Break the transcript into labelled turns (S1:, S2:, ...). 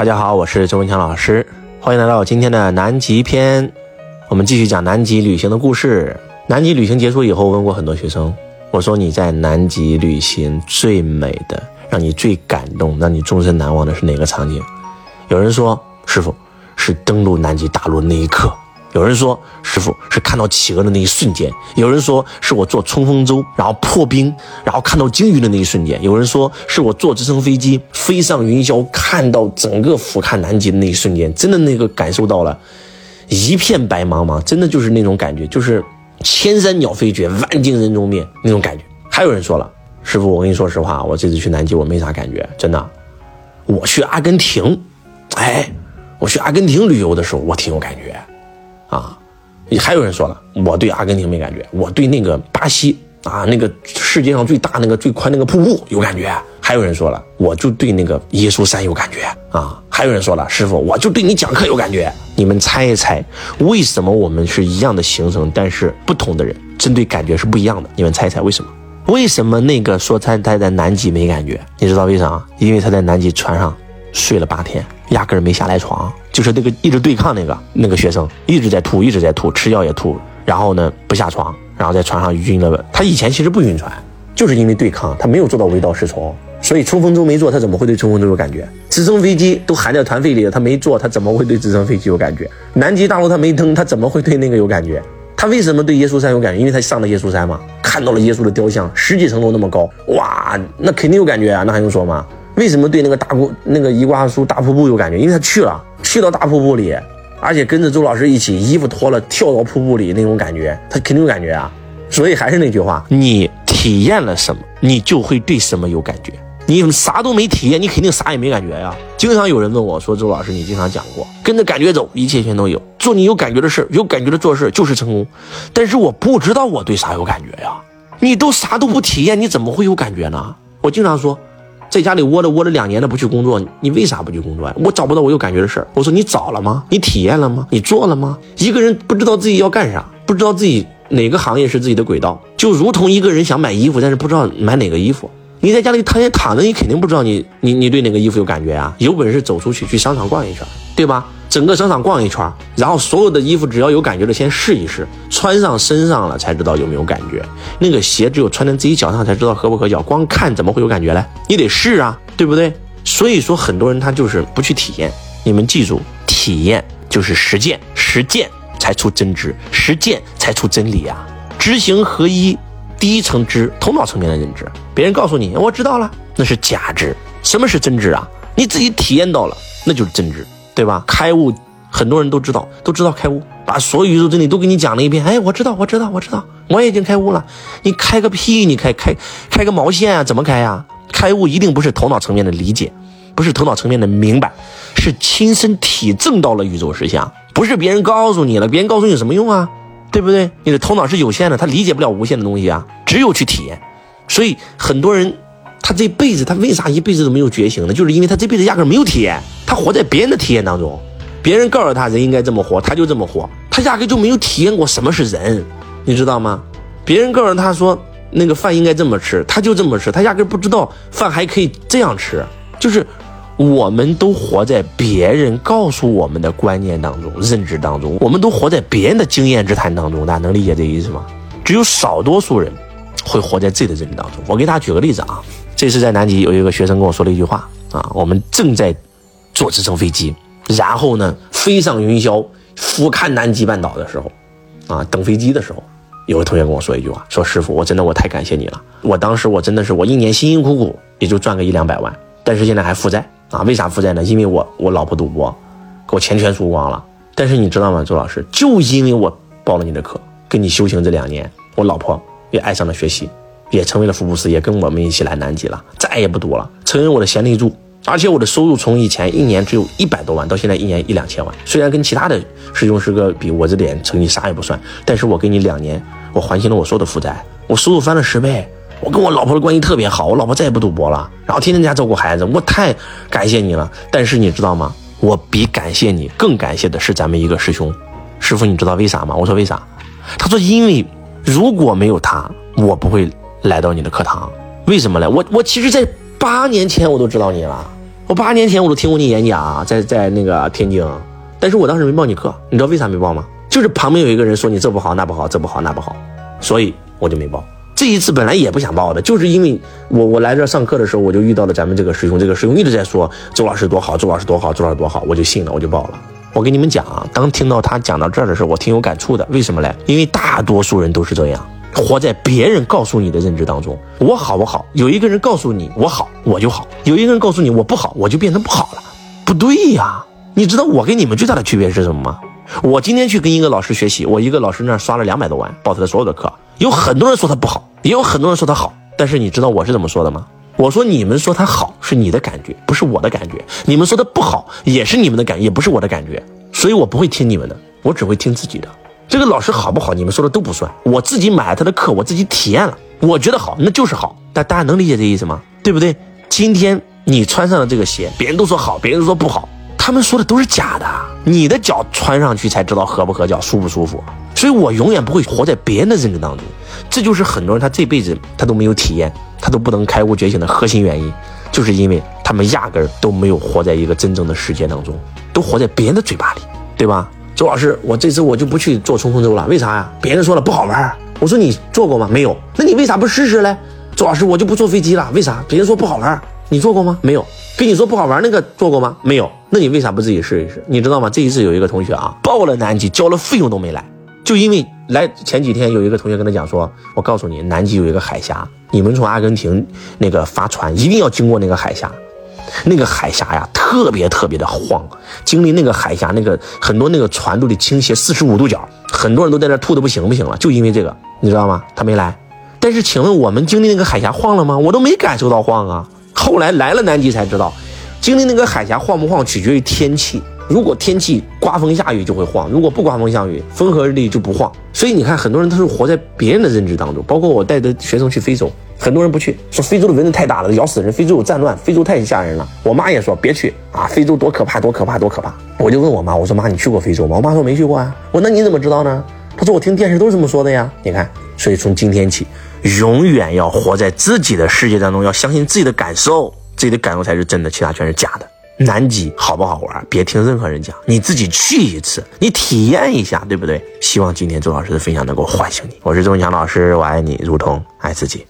S1: 大家好，我是周文强老师，欢迎来到今天的南极篇。我们继续讲南极旅行的故事。南极旅行结束以后，问过很多学生，我说你在南极旅行最美的、让你最感动、让你终身难忘的是哪个场景？有人说，师傅是登陆南极大陆那一刻。有人说，师傅是看到企鹅的那一瞬间；有人说，是我坐冲锋舟然后破冰，然后看到鲸鱼的那一瞬间；有人说，是我坐直升飞机飞上云霄，看到整个俯瞰南极的那一瞬间，真的那个感受到了一片白茫茫，真的就是那种感觉，就是千山鸟飞绝，万径人踪灭那种感觉。还有人说了，师傅，我跟你说实话，我这次去南极我没啥感觉，真的。我去阿根廷，哎，我去阿根廷旅游的时候，我挺有感觉。啊，还有人说了，我对阿根廷没感觉，我对那个巴西啊，那个世界上最大、那个最宽那个瀑布有感觉。还有人说了，我就对那个耶稣山有感觉啊。还有人说了，师傅，我就对你讲课有感觉。你们猜一猜，为什么我们是一样的行程，但是不同的人针对感觉是不一样的？你们猜一猜为什么？为什么那个说他他在南极没感觉？你知道为啥？因为他在南极船上睡了八天，压根儿没下来床。就是那个一直对抗那个那个学生一直在吐，一直在吐，吃药也吐，然后呢不下床，然后在船上晕了。他以前其实不晕船，就是因为对抗，他没有做到围道是从，所以冲锋舟没坐，他怎么会对冲锋舟有感觉？直升飞机都含在团费里了，他没坐，他怎么会对直升飞机有感觉？南极大陆他没登，他怎么会对那个有感觉？他为什么对耶稣山有感觉？因为他上了耶稣山嘛，看到了耶稣的雕像，十几层楼那么高，哇，那肯定有感觉啊，那还用说吗？为什么对那个大瀑那个伊瓜苏大瀑布有感觉？因为他去了。去到大瀑布里，而且跟着周老师一起，衣服脱了跳到瀑布里那种感觉，他肯定有感觉啊。所以还是那句话，你体验了什么，你就会对什么有感觉。你啥都没体验，你肯定啥也没感觉呀。经常有人问我说：“周老师，你经常讲过，跟着感觉走，一切全都有。做你有感觉的事，有感觉的做事就是成功。”但是我不知道我对啥有感觉呀。你都啥都不体验，你怎么会有感觉呢？我经常说。在家里窝着窝着两年了，不去工作，你为啥不去工作呀？我找不到我有感觉的事儿。我说你找了吗？你体验了吗？你做了吗？一个人不知道自己要干啥，不知道自己哪个行业是自己的轨道，就如同一个人想买衣服，但是不知道买哪个衣服。你在家里躺也躺着，你肯定不知道你你你对哪个衣服有感觉啊？有本事走出去去商场逛一圈，对吧？整个商场逛一圈，然后所有的衣服只要有感觉的先试一试，穿上身上了才知道有没有感觉。那个鞋只有穿在自己脚上才知道合不合脚，光看怎么会有感觉嘞？你得试啊，对不对？所以说很多人他就是不去体验。你们记住，体验就是实践，实践才出真知，实践才出真理啊！知行合一，第一层知，头脑层面的认知。别人告诉你我知道了，那是假知。什么是真知啊？你自己体验到了，那就是真知。对吧？开悟，很多人都知道，都知道开悟，把所有宇宙真理都给你讲了一遍。哎，我知道，我知道，我知道，我也已经开悟了。你开个屁！你开开开个毛线啊？怎么开呀？开悟一定不是头脑层面的理解，不是头脑层面的明白，是亲身体证到了宇宙实相，不是别人告诉你了。别人告诉你有什么用啊？对不对？你的头脑是有限的，他理解不了无限的东西啊。只有去体验。所以很多人。他这辈子，他为啥一辈子都没有觉醒呢？就是因为他这辈子压根没有体验，他活在别人的体验当中，别人告诉他人应该这么活，他就这么活，他压根就没有体验过什么是人，你知道吗？别人告诉他说那个饭应该这么吃，他就这么吃，他压根不知道饭还可以这样吃。就是我们都活在别人告诉我们的观念当中、认知当中，我们都活在别人的经验之谈当中，大家能理解这意思吗？只有少多数人会活在自己的认知当中。我给大家举个例子啊。这次在南极，有一个学生跟我说了一句话啊，我们正在坐直升飞机，然后呢飞上云霄，俯瞰南极半岛的时候，啊，等飞机的时候，有个同学跟我说一句话，说师傅，我真的我太感谢你了，我当时我真的是我一年辛辛苦苦也就赚个一两百万，但是现在还负债啊，为啥负债呢？因为我我老婆赌博，给我钱全输光了。但是你知道吗，周老师，就因为我报了你的课，跟你修行这两年，我老婆也爱上了学习。也成为了福布斯，也跟我们一起来南极了，再也不赌了，成为我的贤内助。而且我的收入从以前一年只有一百多万，到现在一年一两千万。虽然跟其他的师兄师哥比，我这点成绩啥也不算，但是我给你两年，我还清了我所有的负债，我收入翻了十倍。我跟我老婆的关系特别好，我老婆再也不赌博了，然后天天在家照顾孩子，我太感谢你了。但是你知道吗？我比感谢你更感谢的是咱们一个师兄，师傅，你知道为啥吗？我说为啥？他说因为如果没有他，我不会。来到你的课堂，为什么呢？我我其实，在八年前我都知道你了，我八年前我都听过你演讲，在在那个天津，但是我当时没报你课，你知道为啥没报吗？就是旁边有一个人说你这不好那不好这不好那不好，所以我就没报。这一次本来也不想报的，就是因为我我来这上课的时候，我就遇到了咱们这个师兄，这个师兄一直在说周老师多好，周老师多好，周老师多好，我就信了，我就报了。我跟你们讲啊，当听到他讲到这儿的时候，我挺有感触的。为什么嘞？因为大多数人都是这样，活在别人告诉你的认知当中，我好不好？有一个人告诉你我好，我就好；有一个人告诉你我不好，我就变成不好了。不对呀，你知道我跟你们最大的区别是什么吗？我今天去跟一个老师学习，我一个老师那刷了两百多万，报他的所有的课，有很多人说他不好。也有很多人说他好，但是你知道我是怎么说的吗？我说你们说他好是你的感觉，不是我的感觉；你们说他不好也是你们的感，也不是我的感觉。所以我不会听你们的，我只会听自己的。这个老师好不好，你们说的都不算。我自己买了他的课，我自己体验了，我觉得好，那就是好。但大家能理解这意思吗？对不对？今天你穿上了这个鞋，别人都说好，别人都说不好，他们说的都是假的。你的脚穿上去才知道合不合脚，舒不舒服。所以我永远不会活在别人的认知当中。这就是很多人他这辈子他都没有体验，他都不能开悟觉醒的核心原因，就是因为他们压根儿都没有活在一个真正的世界当中，都活在别人的嘴巴里，对吧？周老师，我这次我就不去坐冲锋舟了，为啥呀？别人说了不好玩。我说你坐过吗？没有。那你为啥不试试嘞？周老师，我就不坐飞机了，为啥？别人说不好玩，你坐过吗？没有。跟你说不好玩那个坐过吗？没有。那你为啥不自己试一试？你知道吗？这一次有一个同学啊，报了南极，交了费用都没来。就因为来前几天有一个同学跟他讲说，我告诉你，南极有一个海峡，你们从阿根廷那个发船一定要经过那个海峡，那个海峡呀特别特别的晃，经历那个海峡，那个很多那个船都得倾斜四十五度角，很多人都在那吐的不行不行了，就因为这个，你知道吗？他没来。但是请问我们经历那个海峡晃了吗？我都没感受到晃啊。后来来了南极才知道，经历那个海峡晃不晃取决于天气。如果天气刮风下雨就会晃，如果不刮风下雨，风和日丽就不晃。所以你看，很多人都是活在别人的认知当中。包括我带的学生去非洲，很多人不去，说非洲的蚊子太大了，咬死人；非洲有战乱，非洲太吓人了。我妈也说别去啊，非洲多可怕，多可怕，多可怕。我就问我妈，我说妈，你去过非洲吗？我妈说没去过啊。我那你怎么知道呢？她说我听电视都是这么说的呀。你看，所以从今天起，永远要活在自己的世界当中，要相信自己的感受，自己的感受才是真的，其他全是假的。南极好不好玩？别听任何人讲，你自己去一次，你体验一下，对不对？希望今天周老师的分享能够唤醒你。我是周文强老师，我爱你，如同爱自己。